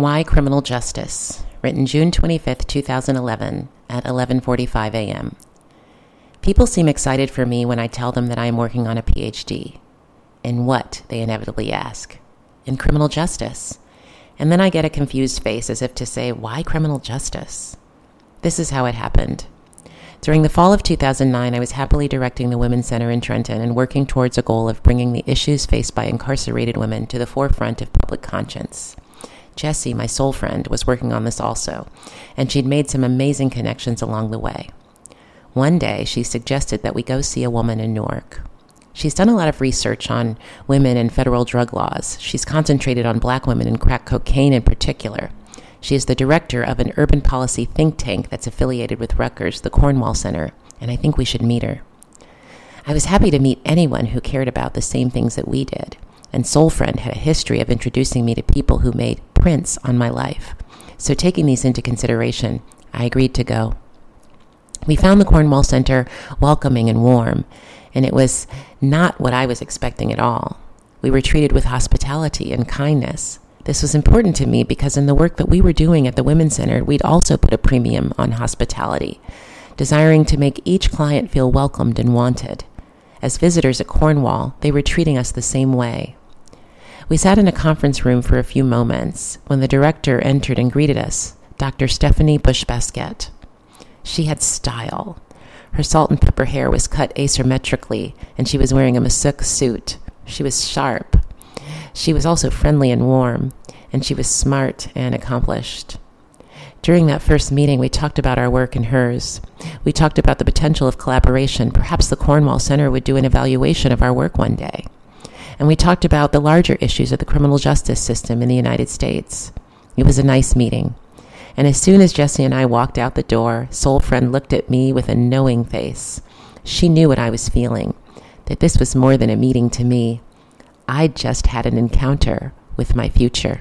Why Criminal Justice, written June 25th, 2011 at 11:45 a.m. People seem excited for me when I tell them that I am working on a PhD. In what? they inevitably ask. In criminal justice. And then I get a confused face as if to say, why criminal justice? This is how it happened. During the fall of 2009, I was happily directing the Women's Center in Trenton and working towards a goal of bringing the issues faced by incarcerated women to the forefront of public conscience. Jessie, my soul friend, was working on this also, and she'd made some amazing connections along the way. One day, she suggested that we go see a woman in Newark. She's done a lot of research on women and federal drug laws. She's concentrated on black women and crack cocaine in particular. She is the director of an urban policy think tank that's affiliated with Rutgers, the Cornwall Center, and I think we should meet her. I was happy to meet anyone who cared about the same things that we did, and Soul Friend had a history of introducing me to people who made prints on my life. So, taking these into consideration, I agreed to go. We found the Cornwall Center welcoming and warm, and it was not what I was expecting at all. We were treated with hospitality and kindness. This was important to me because in the work that we were doing at the Women's Center, we'd also put a premium on hospitality, desiring to make each client feel welcomed and wanted. As visitors at Cornwall, they were treating us the same way. We sat in a conference room for a few moments when the director entered and greeted us, Dr. Stephanie Bush Baskette. She had style. Her salt and pepper hair was cut asymmetrically, and she was wearing a Masuk suit. She was sharp. She was also friendly and warm, and she was smart and accomplished. During that first meeting, we talked about our work and hers. We talked about the potential of collaboration. Perhaps the Cornwall Center would do an evaluation of our work one day. And we talked about the larger issues of the criminal justice system in the United States. It was a nice meeting. And as soon as Jesse and I walked out the door, Soul Friend looked at me with a knowing face. She knew what I was feeling, that this was more than a meeting to me. I'd just had an encounter with my future.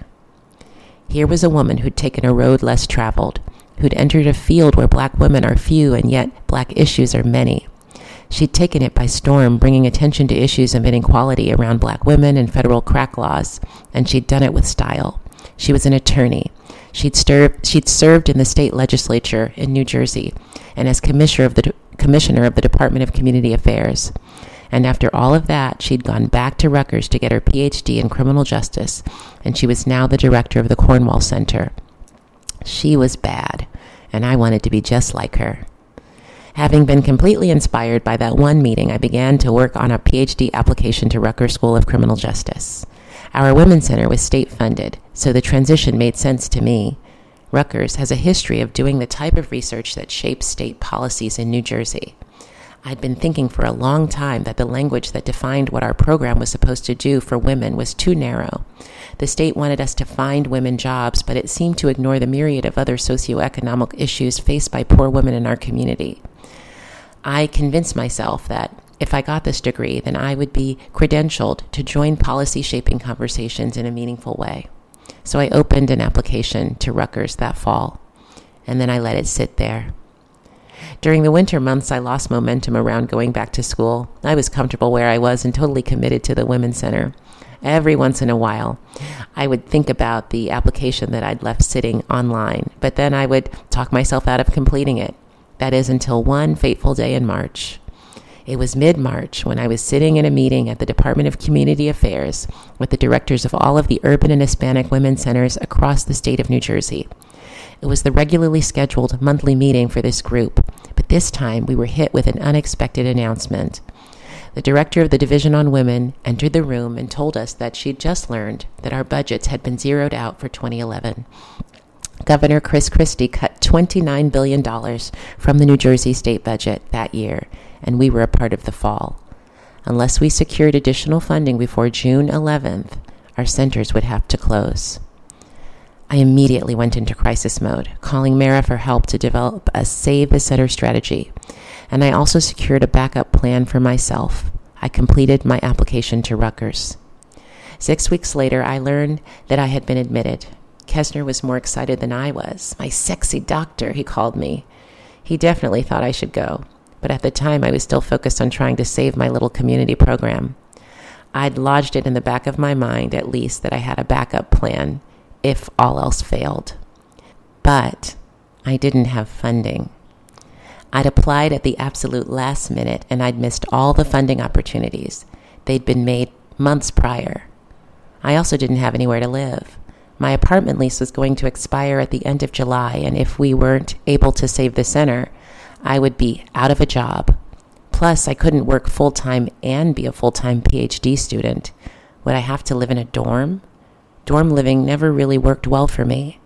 Here was a woman who'd taken a road less traveled, who'd entered a field where black women are few and yet black issues are many. She'd taken it by storm, bringing attention to issues of inequality around black women and federal crack laws, and she'd done it with style. She was an attorney, She'd, she'd served in the state legislature in New Jersey and as commissioner of, the commissioner of the Department of Community Affairs. And after all of that, she'd gone back to Rutgers to get her PhD in criminal justice, and she was now the director of the Cornwall Center. She was bad, and I wanted to be just like her. Having been completely inspired by that one meeting, I began to work on a PhD application to Rutgers School of Criminal Justice. Our Women's Center was state funded, so the transition made sense to me. Rutgers has a history of doing the type of research that shapes state policies in New Jersey. I'd been thinking for a long time that the language that defined what our program was supposed to do for women was too narrow. The state wanted us to find women jobs, but it seemed to ignore the myriad of other socioeconomic issues faced by poor women in our community. I convinced myself that if I got this degree, then I would be credentialed to join policy shaping conversations in a meaningful way. So I opened an application to Rutgers that fall, and then I let it sit there. During the winter months, I lost momentum around going back to school. I was comfortable where I was and totally committed to the Women's Center. Every once in a while, I would think about the application that I'd left sitting online, but then I would talk myself out of completing it. That is until one fateful day in March. It was mid March when I was sitting in a meeting at the Department of Community Affairs with the directors of all of the urban and Hispanic women's centers across the state of New Jersey. It was the regularly scheduled monthly meeting for this group, but this time we were hit with an unexpected announcement. The director of the Division on Women entered the room and told us that she'd just learned that our budgets had been zeroed out for 2011. Governor Chris Christie cut $29 billion from the New Jersey state budget that year, and we were a part of the fall. Unless we secured additional funding before June 11th, our centers would have to close. I immediately went into crisis mode, calling Mara for help to develop a Save the Center strategy, and I also secured a backup plan for myself. I completed my application to Rutgers. Six weeks later, I learned that I had been admitted. Kessner was more excited than I was. My sexy doctor, he called me. He definitely thought I should go but at the time I was still focused on trying to save my little community program. I'd lodged it in the back of my mind, at least, that I had a backup plan if all else failed. But I didn't have funding. I'd applied at the absolute last minute and I'd missed all the funding opportunities. They'd been made months prior. I also didn't have anywhere to live. My apartment lease was going to expire at the end of July, and if we weren't able to save the center, I would be out of a job. Plus, I couldn't work full time and be a full time PhD student. Would I have to live in a dorm? Dorm living never really worked well for me.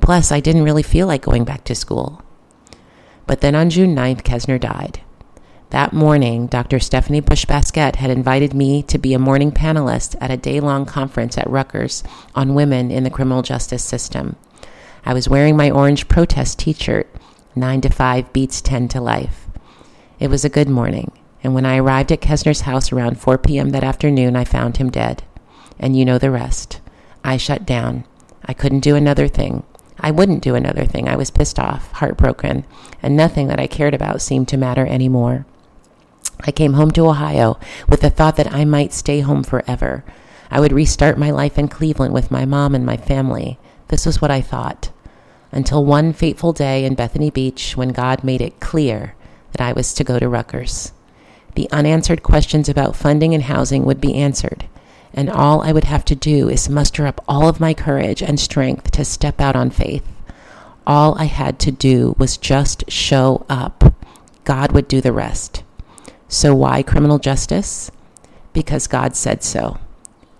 Plus, I didn't really feel like going back to school. But then on June 9th, Kesner died. That morning, Dr. Stephanie Bush Baskette had invited me to be a morning panelist at a day long conference at Rutgers on women in the criminal justice system. I was wearing my orange protest t shirt, 9 to 5 beats 10 to life. It was a good morning, and when I arrived at Kesner's house around 4 p.m. that afternoon, I found him dead. And you know the rest. I shut down. I couldn't do another thing. I wouldn't do another thing. I was pissed off, heartbroken, and nothing that I cared about seemed to matter anymore. I came home to Ohio with the thought that I might stay home forever. I would restart my life in Cleveland with my mom and my family. This was what I thought. Until one fateful day in Bethany Beach when God made it clear that I was to go to Rutgers. The unanswered questions about funding and housing would be answered, and all I would have to do is muster up all of my courage and strength to step out on faith. All I had to do was just show up. God would do the rest. So, why criminal justice? Because God said so.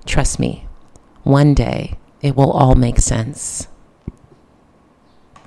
Trust me, one day it will all make sense.